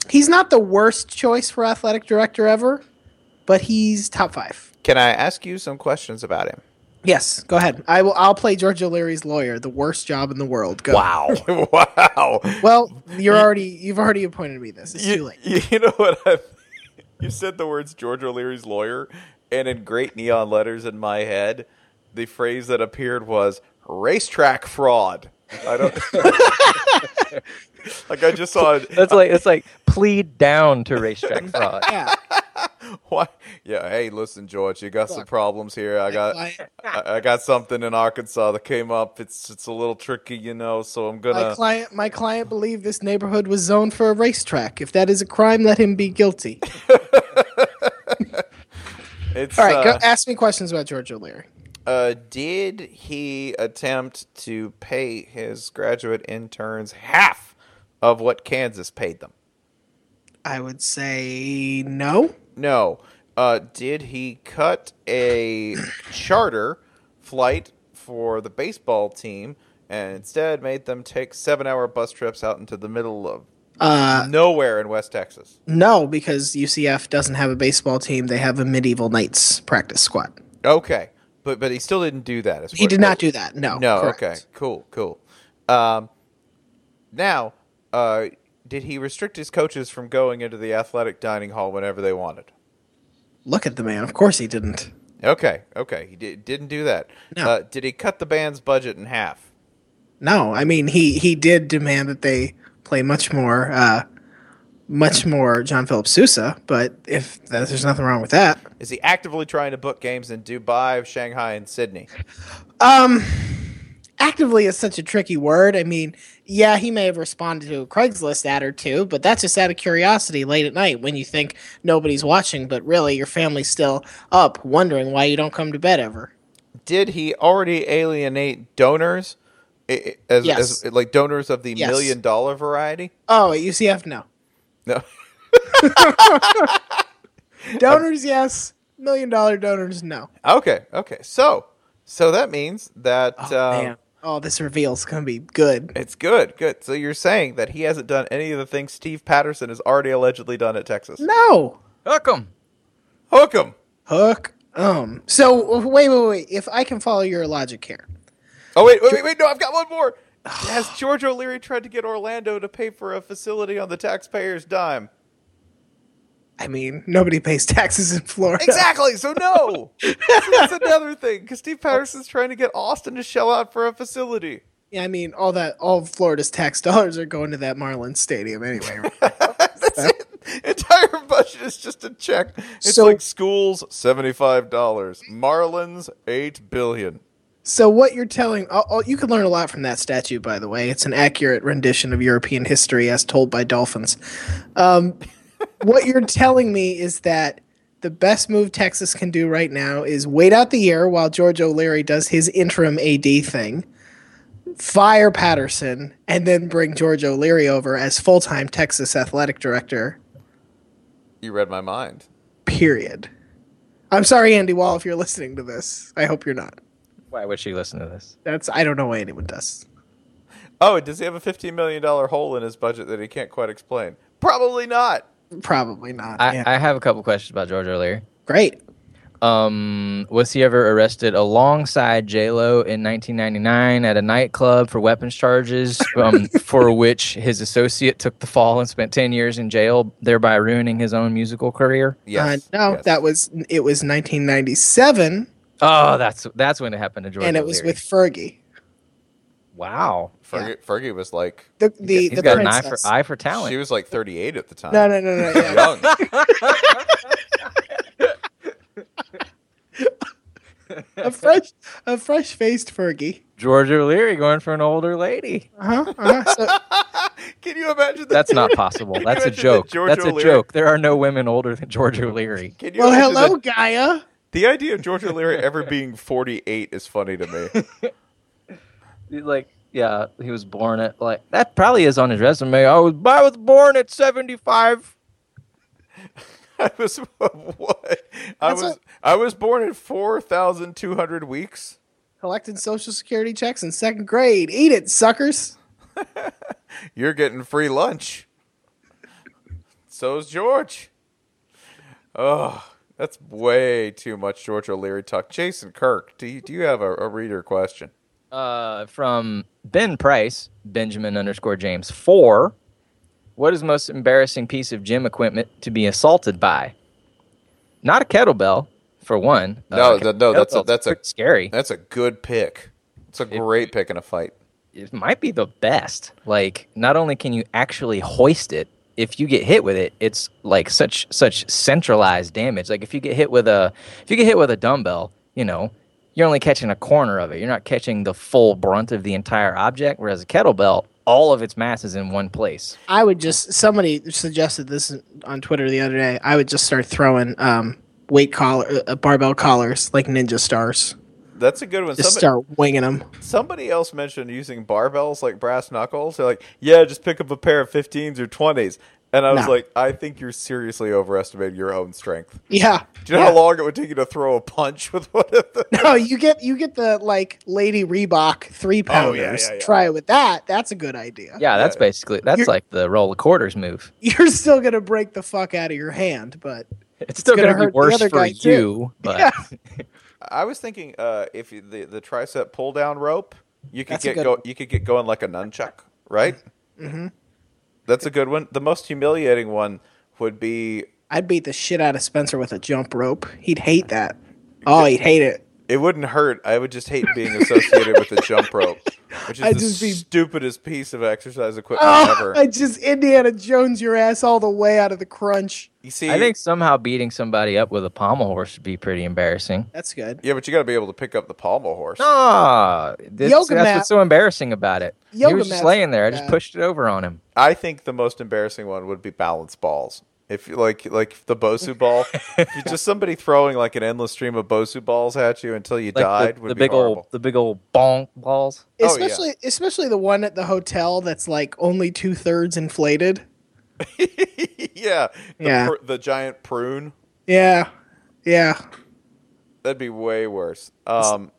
he's not the worst choice for athletic director ever, but he's top five. Can I ask you some questions about him? Yes, go ahead. I will. I'll play George O'Leary's lawyer. The worst job in the world. Go. Wow! (laughs) wow! Well, you're already. You've already appointed me this. It's too You, late. you, you know what? I, you said the words George O'Leary's lawyer, and in great neon letters in my head, the phrase that appeared was racetrack fraud. I don't. (laughs) like I just saw. it. That's like it's like plead down to racetrack (laughs) fraud. Yeah. (laughs) Why? Yeah. Hey, listen, George. You got some problems here. I got. I, I got something in Arkansas that came up. It's it's a little tricky, you know. So I'm gonna. My client. My client believed this neighborhood was zoned for a racetrack. If that is a crime, let him be guilty. (laughs) It's All right. uh, go, ask me questions about George O'Leary. Uh, did he attempt to pay his graduate interns half of what Kansas paid them? I would say no. No. Uh, did he cut a charter flight for the baseball team and instead made them take seven hour bus trips out into the middle of Uh, nowhere in West Texas? no, because UCF doesn't have a baseball team. They have a medieval knights practice squad. Okay. But but he still didn't do that. He did not do that. No. No, correct. okay, cool, cool. Um, now, uh, did he restrict his coaches from going into the athletic dining hall whenever they wanted? Look at the man. Of course he didn't. Okay, okay, he did, didn't do that. No. Uh, did he cut the band's budget in half? No, I mean he he did demand that they play much more, uh, much more John Philip Sousa. But if that, there's nothing wrong with that, Is he actively trying to book games in Dubai, Shanghai, and Sydney? um, actively is such a tricky word. I mean, yeah, he may have responded to a Craigslist ad or two, but that's just out of curiosity late at night when you think nobody's watching, but really your family's still up, wondering why you don't come to bed ever. Did he already alienate donors, as, Yes. as like donors of the Yes. million dollar variety? Oh, at UCF, no. No. (laughs) Donors, yes. Million dollar donors, no. Okay, okay. So, so that means that Oh, um. Oh, this reveal's gonna be good. It's good, good. So you're saying that he hasn't done any of the things Steve Patterson has already allegedly done at Texas? No. Hook him. Hook him. Hook. Um. So wait, wait, wait. If I can follow your logic here, Oh wait, wait, wait, wait! No, I've got one more. Has George O'Leary tried to get Orlando to pay for a facility on the taxpayer's dime? I mean, nobody pays taxes in Florida. Exactly. So no. (laughs) so that's another thing because Steve Patterson's trying to get Austin to shell out for a facility. Yeah, I mean, all that, all of Florida's tax (laughs) dollars are going to that Marlins Stadium anyway. right? (laughs) That's it. Entire budget is just a check. It's So- like schools seventy five dollars, Marlins eight billion. so what you're telling, oh, oh, you can learn a lot from that statue, by the way. It's an accurate rendition of European history as told by dolphins. Um, what you're telling me is that the best move Texas can do right now is wait out the year while George O'Leary does his interim AD thing, fire Patterson, and then bring George O'Leary over as full time Texas athletic director. You read my mind. Period. I'm sorry, Andy Wall, if you're listening to this. I hope you're not. Why would she listen to this? That's I don't know why anyone does. Oh, does he have a fifteen million dollar hole in his budget that he can't quite explain? Probably not. Probably not. I, yeah. I have a couple questions about George O'Leary. Great. Um, was he ever arrested alongside J Lo in 1999 at a nightclub for weapons charges, um, (laughs) for which his associate took the fall and spent 10 years in jail, thereby ruining his own musical career? Yes. uh, no, yes. that was it was 1997, Oh, that's that's when it happened to George. and it was with Fergie. wow. Fergie, Fergie was like The the He's the got an eye for princess. eye for talent. she was like thirty eight at the time. No, no, no, no. Yeah. Young. (laughs) a fresh a fresh faced Fergie. George O'Leary going for an older lady. Uh-huh, uh-huh. So, (laughs) Can you imagine? That? That's not possible. That's a imagine that joke. Georgia That's a joke. There are no women older than George O'Leary. Can you well, hello, that- Gaia. The idea of George O'Leary ever being 48 is funny to me. He's (laughs) Like, yeah, he was born at like that. Probably is on his resume. I was I was born at seventy five. (laughs) I was what? I That's was a- I was born at 4,200 weeks. Collected social security checks in second grade. Eat it, suckers. (laughs) You're getting free lunch. So's George. Oh, that's way too much George O'Leary talk. Jason Kirk, do you, do you have a, a reader question? Uh, from Ben Price, Benjamin underscore James four. What is the most embarrassing piece of gym equipment to be assaulted by? Not a kettlebell, for one. No, Uh, th- no, that's a- that's a- scary. That's a good pick. It's a great pick in a fight. it might be the best. Like, not only can you actually hoist it, if you get hit with it, it's like such such centralized damage. Like if you get hit with a if you get hit with a dumbbell, you know, you're only catching a corner of it. You're not catching the full brunt of the entire object. Whereas a kettlebell, all of its mass is in one place. I would just somebody suggested this on Twitter the other day. I would just start throwing um, weight collar, uh, barbell collars like ninja stars. That's a good one. Just Somebody, start winging them. somebody else mentioned using barbells like brass knuckles. They're like, yeah, just pick up a pair of 15s or 20s. And I was No. like, I think you're seriously overestimating your own strength. Yeah. Do you know yeah. how long it would take you to throw a punch with one of them? (laughs) No, you get you get the like Lady Reebok three pounders. yeah, yeah. Try it with that. That's a good idea. Yeah, that's Yeah. basically that's You're- like the roll of quarters move. You're still gonna break the fuck out of your hand, but It's still gonna going to hurt be the worse other for guy, too. (laughs) but yeah, (laughs) I was thinking uh, if you, the the tricep pull down rope, you could That's get good go one. you could get going like a nunchuck, right? Mm-hmm. That's a good one. The most humiliating one would be I'd beat the shit out of Spencer with a jump rope. He'd hate that. Oh, he'd hate it. it wouldn't hurt. I would just hate being associated with a jump rope, which is I'd the just be- stupidest piece of exercise equipment Oh, ever. I just Indiana Jones your ass all the way out of the crunch. you see, I think somehow beating somebody up with a pommel horse would be pretty embarrassing. That's good. yeah, but you got to be able to pick up the pommel horse. Ah, this, Yoga that's mat- what's so embarrassing about it. he Yoga was just laying there. I just pushed it over on him. I think the most embarrassing one would be balance balls. If you like like the Bosu ball, if you just somebody throwing like an endless stream of Bosu balls at you until you Like died the, would the be big horrible. old, the big old bonk balls. Oh, yeah. Especially especially the one at the hotel that's like only two thirds inflated. (laughs) yeah, the, Yeah. pr- the giant prune. Yeah. Yeah. That'd be way worse. Um,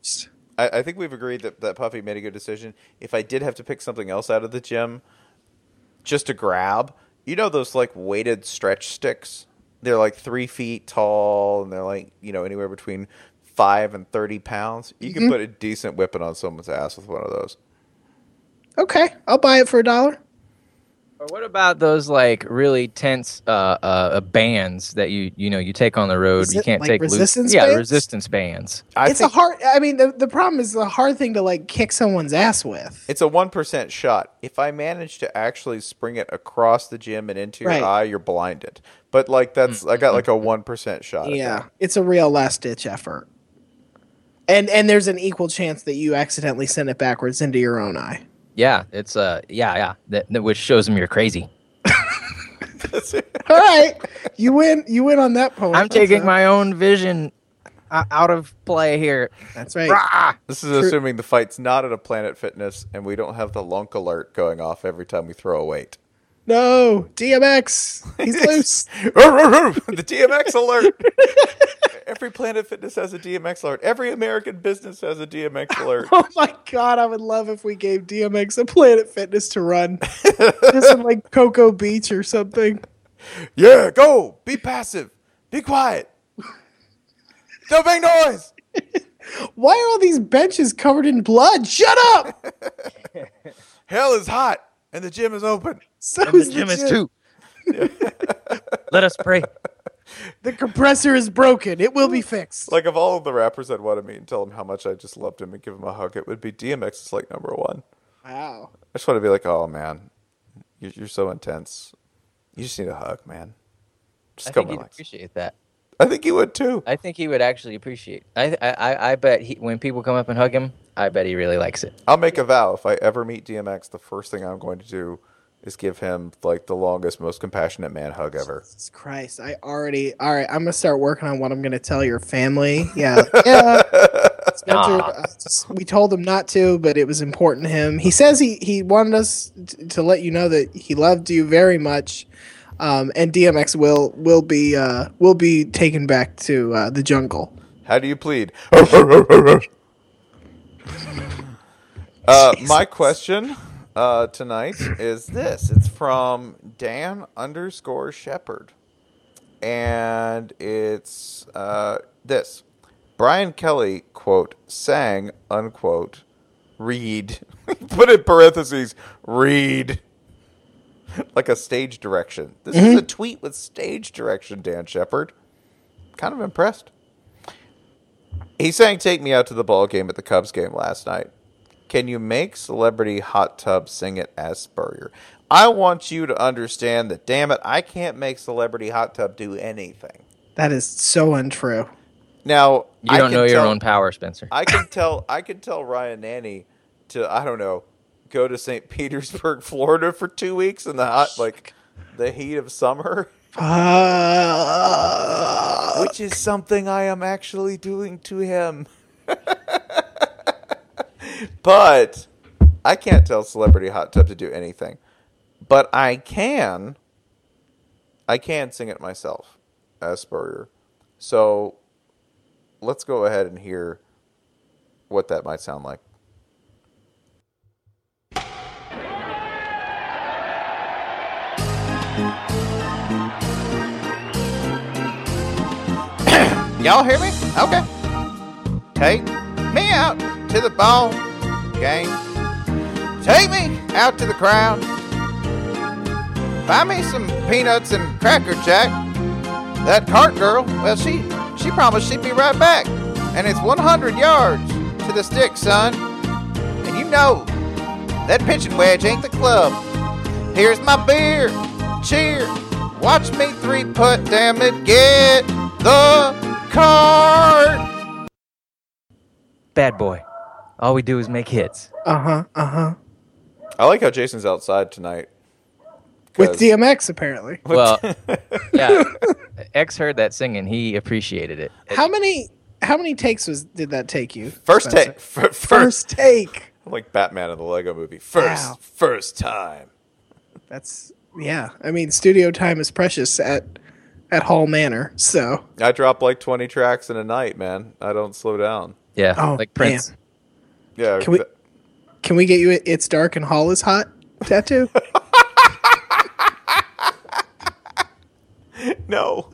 I, I think we've agreed that, that Puffy made a good decision. If I did have to pick something else out of the gym, just to grab, you know those like weighted stretch sticks? They're like three feet tall and they're like, you know, anywhere between five and 30 pounds. You can mm-hmm. put a decent whipping on someone's ass with one of those. Okay, I'll buy it for a dollar. Or what about those like really tense uh, uh, bands that you you know you take on the road? Is you can't like take loose- resistance Yeah, bands? resistance bands. I it's think a hard. I mean, the the problem is the hard thing to like kick someone's ass with. it's a 1% shot. If I manage to actually spring it across the gym and into your Right. eye, you're blinded. But like that's, I got like a 1% shot. Yeah, it's a real last ditch effort. And and there's an equal chance that you accidentally send it backwards into your own eye. Yeah, it's uh yeah yeah that, that which shows them you're crazy. (laughs) All right, you win. You win on that point. I'm That's taking a- my own vision uh, out of play here. That's right. Rah! This is assuming the fight's not at a Planet Fitness and we don't have the lunk alert going off every time we throw a weight. No, DMX. He's (laughs) loose. the DMX alert. (laughs) Every Planet Fitness has a DMX alert. Every American business has a DMX alert. (laughs) Oh my god, I would love if we gave DMX a Planet Fitness to run. Just in like Cocoa Beach or something. Yeah, go. Be passive. Be quiet. Don't make noise. Why are all these benches covered in blood? Shut up! Hell is hot and the gym is open. (laughs) So And the gym is too. (laughs) Let us pray. The compressor is broken. It will be fixed. Like of all of the rappers I'd want to meet and tell him how much I just loved him and give him a hug, it would be DMX is like number one. Wow. I just want to be like, oh man, you're, you're so intense. You just need a hug, man. Just I come think you'd appreciate that. I think he would too. I think he would actually appreciate. I I I- I bet he, when people come up and hug him, I bet he really likes it. I'll make a vow if I ever meet DMX, the first thing I'm going to do is give him like the longest, most compassionate man hug ever. Jesus Christ, I already. All right, I'm gonna start working on what I'm gonna tell your family. (laughs) Yeah, yeah. Spencer, Aw. uh, just- we told him not to, but it was important to him. He says he he wanted us t- to let you know that he loved you very much, um, and DMX will will be uh, will be taken back to uh, the jungle. How do you plead? (laughs) uh, my question uh, tonight is this. It's from Dan underscore Shepherd. And it's uh, this. Brian Kelly, quote, sang, unquote, read. (laughs) Put in parentheses, read. (laughs) like a stage direction. This is a mm-hmm. tweet with stage direction, Dan Shepard. Kind of impressed. He sang "Take Me Out to the Ball Game" at the Cubs game last night. Can you make Celebrity Hot Tub sing it as Spurrier? I want you to understand that. Damn it, I can't make Celebrity Hot Tub do anything. That is so untrue. Now You I don't know your tell- own power, Spencer. I can tell. I can tell Ryan Nanni to I don't know go to St. Petersburg, (laughs) Florida for two weeks in the hot like the heat of summer, Uh, (laughs) which is something I am actually doing to him. (laughs) but I can't tell Celebrity Hot Tub to do anything. But I can. I can sing it myself as Spurrier. So let's go ahead and hear what that might sound like. Y'all hear me? Okay. Take me out to the ball game. Take me out to the crowd. Buy me some peanuts and cracker jack. That cart girl, well, she she promised she'd be right back. And it's 100 yards to the stick, son. And you know that pitching wedge ain't the club. Here's my beer. Cheer. Watch me three putt, damn it. Get the cart. Bad boy. All we do is make hits. uh huh. Uh huh. I like how Jason's outside tonight. With DMX apparently. Well, (laughs) yeah. (laughs) X heard that singing. He appreciated it. How many how many takes was did that take you? First Spencer? take. First, First take. (laughs) Like Batman in the Lego movie. First. Wow. First time. That's yeah. I mean, studio time is precious at at Hall Manor. So I drop like 20 tracks in a night, man. I don't slow down. Yeah, Oh, like Prince. man. Yeah. Can we- can we get you a "It's Dark and Hall is Hot" tattoo? (laughs) no.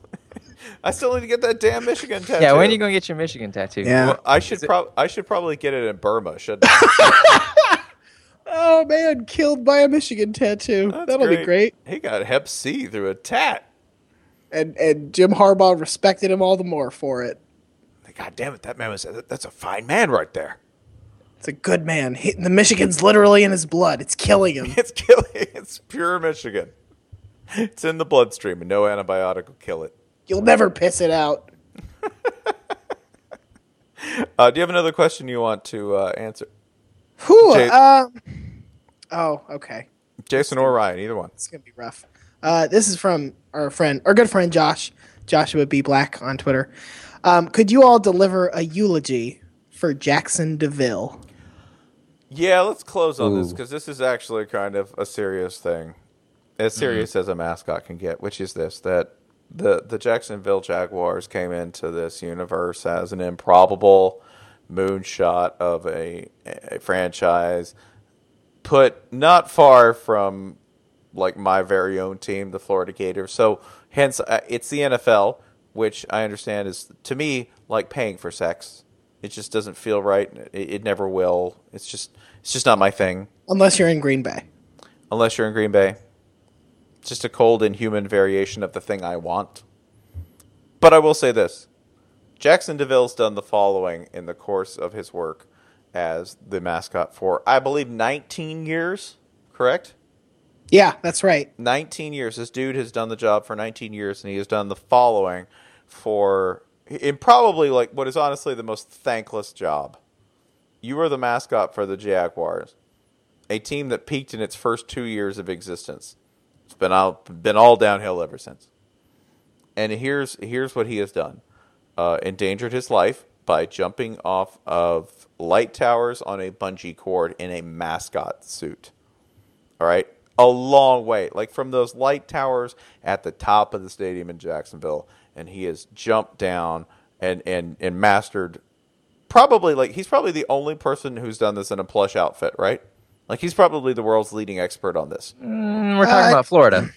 I still need to get that damn Michigan tattoo. (laughs) Yeah, when are you gonna get your Michigan tattoo? Yeah. Well, I should prob- I should probably get it in Burma, shouldn't I? (laughs) oh man, killed by a Michigan tattoo. That's That'll be great. He got Hep C through a tat. And and Jim Harbaugh respected him all the more for it. God damn it, that man was that's a fine man right there. It's a good man. He, the Michigan's literally in his blood. It's killing him. (laughs) It's killing. It's pure Michigan. It's in the bloodstream, and no antibiotic will kill it. You'll never piss it out. (laughs) Uh, do you have another question you want to uh, answer, Whew, Jay- uh, oh, okay. Jason or Ryan? Either one. It's gonna be rough. Uh, this is from our friend, our good friend Josh, Joshua B Black on Twitter. Um, could you all deliver a eulogy for Jaxson de Ville? Yeah, let's close on this because this is actually kind of a serious thing, as serious as a mascot can get. Which is this: that the the Jacksonville Jaguars came into this universe as an improbable moonshot of a, a franchise put not far from like my very own team, the Florida Gators. So hence, uh, it's the NFL, which I understand is to me like paying for sex. It just doesn't feel right. It, it never will. It's just it's just not my thing Unless you're in Green Bay. unless you're in Green Bay. It's just a cold, inhuman variation of the thing I want. But I will say this Jaxson de Ville's done the following in the course of his work as the mascot for, I believe, 19 years, correct? Yeah, that's right. 19 years. This dude has done the job for 19 years, and he has done the following for in probably like what is honestly the most thankless job. You were the mascot for the Jaguars, a team that peaked in its first two years of existence. It's been out, been all downhill ever since. And here's here's what he has done: uh, endangered his life by jumping off of light towers on a bungee cord in a mascot suit. All right, a long way, like from those light towers at the top of the stadium in Jacksonville, and he has jumped down and and and mastered. Probably like he's probably the only person who's done this in a plush outfit, right? Like he's probably the world's leading expert on this. Mm, we're talking Uh, about Florida.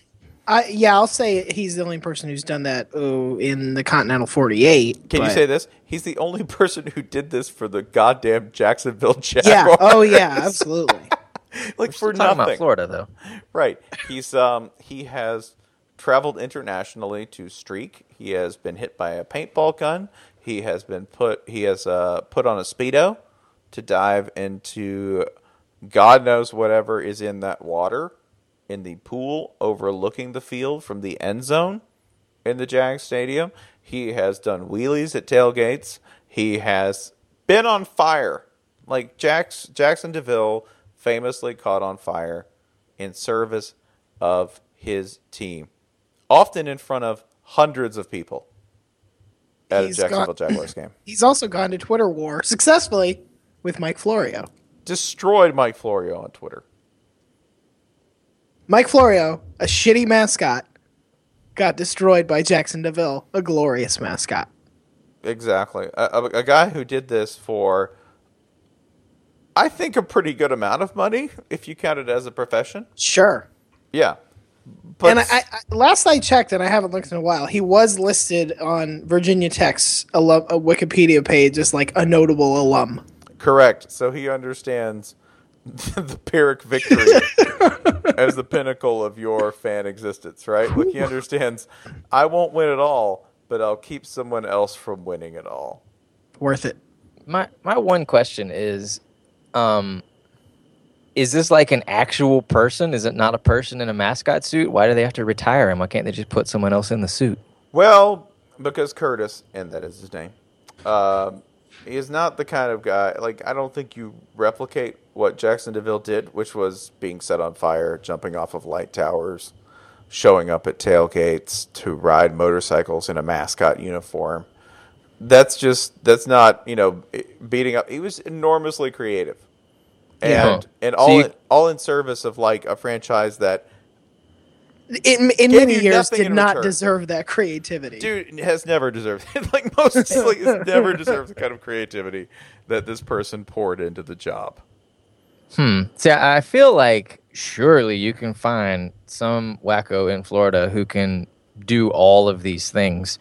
I, yeah, I'll say he's the only person who's done that oh, in the Continental 48. Can you say this? He's the only (laughs) person who did this for the goddamn Jacksonville Jaguars. Yeah. Oh, yeah. Absolutely. (laughs) (laughs) like for nothing. about Florida, though. Right. He's um he has traveled internationally to streak. He has been hit by a paintball gun. He has been put he has uh put on a speedo to dive into God knows whatever is in that water in the pool overlooking the field from the end zone in the Jag Stadium. He has done wheelies at tailgates. He has been on fire. Like Jax, Jaxson de Ville famously caught on fire in service of his team, often in front of hundreds of people at He's a Jacksonville got- Jaguars game. (laughs) He's also gone to Twitter war (laughs) successfully with Mike Florio. Destroyed Mike Florio on Twitter. Mike Florio, a shitty mascot, got destroyed by Jaxson de Ville, a glorious mascot. Exactly. A, a, a guy who did this for, I think, a pretty good amount of money if you count it as a profession. Sure. Yeah. But and I, I, last I checked, and I haven't looked in a while, he was listed on Virginia Tech's alum, a Wikipedia page as like a notable alum. correct. So he understands (laughs) the Pyrrhic victory (laughs) as the pinnacle of your fan existence, right? Like he understands, I won't win it all, but I'll keep someone else from winning it all. Worth it. My my one question is, um, is this like an actual person? Is it not a person in a mascot suit? Why do they have to retire him? Why can't they just put someone else in the suit? Well, because Curtis, and that is his name, he is not the kind of guy. Like, I don't think you replicate what Jaxson de Ville did, which was being set on fire, jumping off of light towers, showing up at tailgates to ride motorcycles in a mascot uniform. That's just that's not you know beating up. He was enormously creative, and Yeah. and So all you- in, all in service of like a franchise that In, in many years, did in not return. deserve that creativity. dude has never deserved it. (laughs) like most (laughs) like, has never deserved the kind of creativity that this person poured into the job. Hmm. See, I I feel like surely you can find some wacko in Florida who can do all of these things.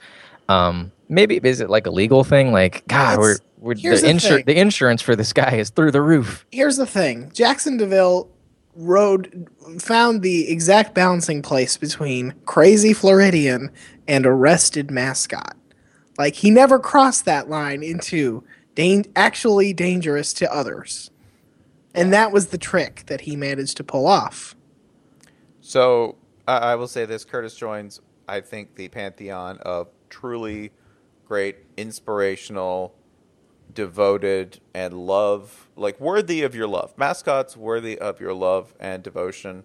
Um, maybe is it like a legal thing? Like, God, we're, we're the, the insur- the insurance for this guy is through the roof. Here's the thing Jaxson de Ville rode, found the exact balancing place between crazy Floridian and arrested mascot. Like, he never crossed that line into dan- actually dangerous to others. And that was the trick that he managed to pull off. So I I will say this: Curtis joins, I think, the pantheon of truly great, inspirational, devoted, and love, like worthy of your love. Mascots worthy of your love and devotion.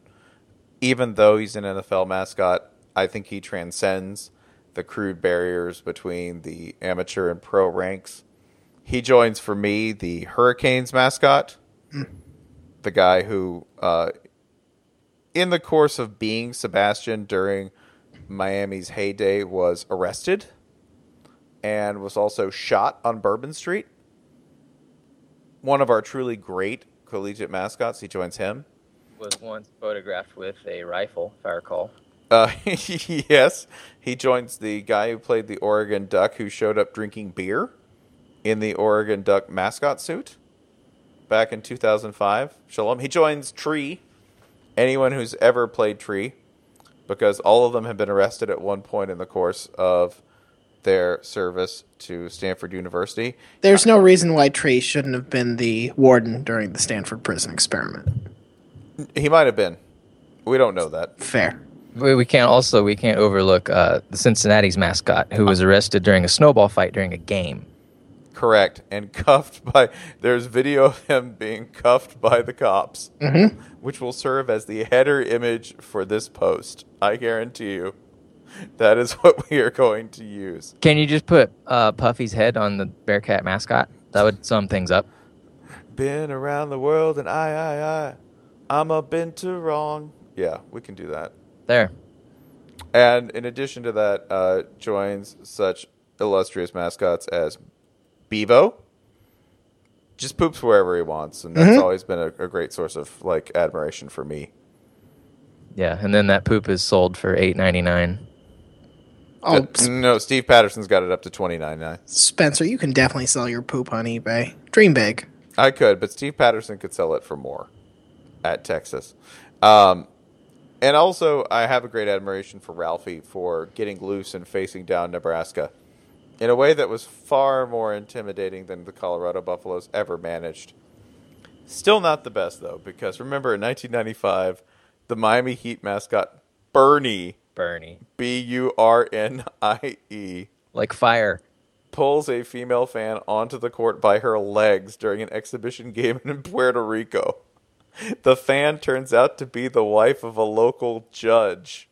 Even though he's an NFL mascot, I think he transcends the crude barriers between the amateur and pro ranks. He joins for me the Hurricanes mascot, the guy who uh, in the course of being Sebastian during Miami's heyday, was arrested and was also shot on Bourbon Street. One of our truly great collegiate mascots. He joins him. Was once photographed with a rifle, if I recall. Uh, (laughs) yes, he joins the guy who played the Oregon Duck, who showed up drinking beer in the Oregon Duck mascot suit back in 2005. Shalom. He joins Tree. Anyone who's ever played Tree, because all of them have been arrested at one point in the course of their service to Stanford University. There's no reason why Tree shouldn't have been the warden during the Stanford prison experiment. He might have been. We don't know that. Fair. We, we can't also we can't overlook uh, the Cincinnati's mascot who was arrested during a snowball fight during a game. Correct. And cuffed by. There's video of him being cuffed by the cops, Mm-hmm. which will serve as the header image for this post. I guarantee you. That is (laughs) what we are going to use. Can you just put uh, Puffy's head on the Bearcat mascot? That would sum things up. Been around the world and I, I, I. I'm a been to wrong. Yeah, we can do that. There. And in addition to that, uh, joins such illustrious mascots as Bevo. Just poops wherever he wants, and that's Mhm. always been a, a great source of like admiration for me. Yeah, and then that poop is sold for eight ninety nine. Oh, Uh, no, Steve Patterson's got it up to twenty nine nine. Spencer, you can definitely sell your poop on eBay. Dream big. I could, but Steve Patterson could sell it for more at Texas. Um, and also, I have a great admiration for Ralphie for getting loose and facing down Nebraska in a way that was far more intimidating than the Colorado Buffaloes ever managed. Still not the best, though, because remember in 1995, the Miami Heat mascot, Burnie, Burnie. B U R N I E, Like fire. pulls a female fan onto the court by her legs during an exhibition game in Puerto Rico. The fan turns out to be the wife of a local judge.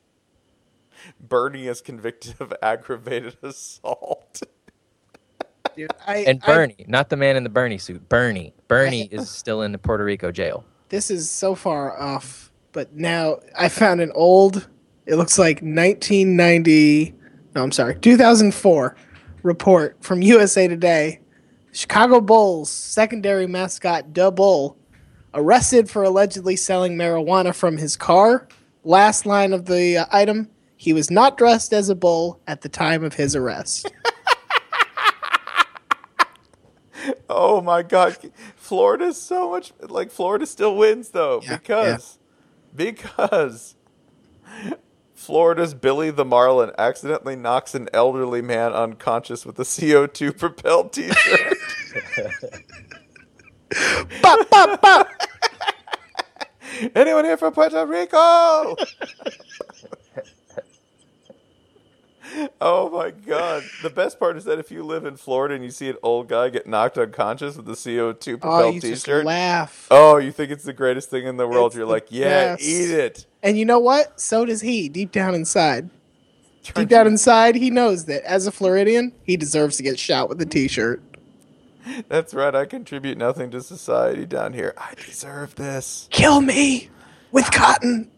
Burnie is convicted of aggravated (laughs) assault. Dude, I, And I- Burnie, not the man in the Burnie suit. Burnie. Burnie is still in the Puerto Rico jail. this is so far off, but now I found an old. It looks like 1990. No, I'm sorry, 2004 report from USA Today. Chicago Bulls secondary mascot Da Bull arrested for allegedly selling marijuana from his car. Last line of the uh, item: He was not dressed as a bull at the time of his arrest. (laughs) Oh my god. Florida's so much like Florida still wins though Yeah, because because Florida's Billy the Marlin accidentally knocks an elderly man unconscious with a CO2 (laughs) propelled t-shirt. bop, bop, bop. Anyone here from Puerto Rico? (laughs) oh my god. The best part is that if you live in Florida and you see an old guy get knocked unconscious with a CO2 Oh, propelled you just t-shirt, laugh. oh, you think it's the greatest thing in the world. It's You're the like, yeah, best. eat it. And you know what? So does he, deep down inside. Deep down inside, he knows that as a Floridian, he deserves to get shot with a t-shirt. That's right. I contribute nothing to society down here. I deserve this. Kill me with cotton.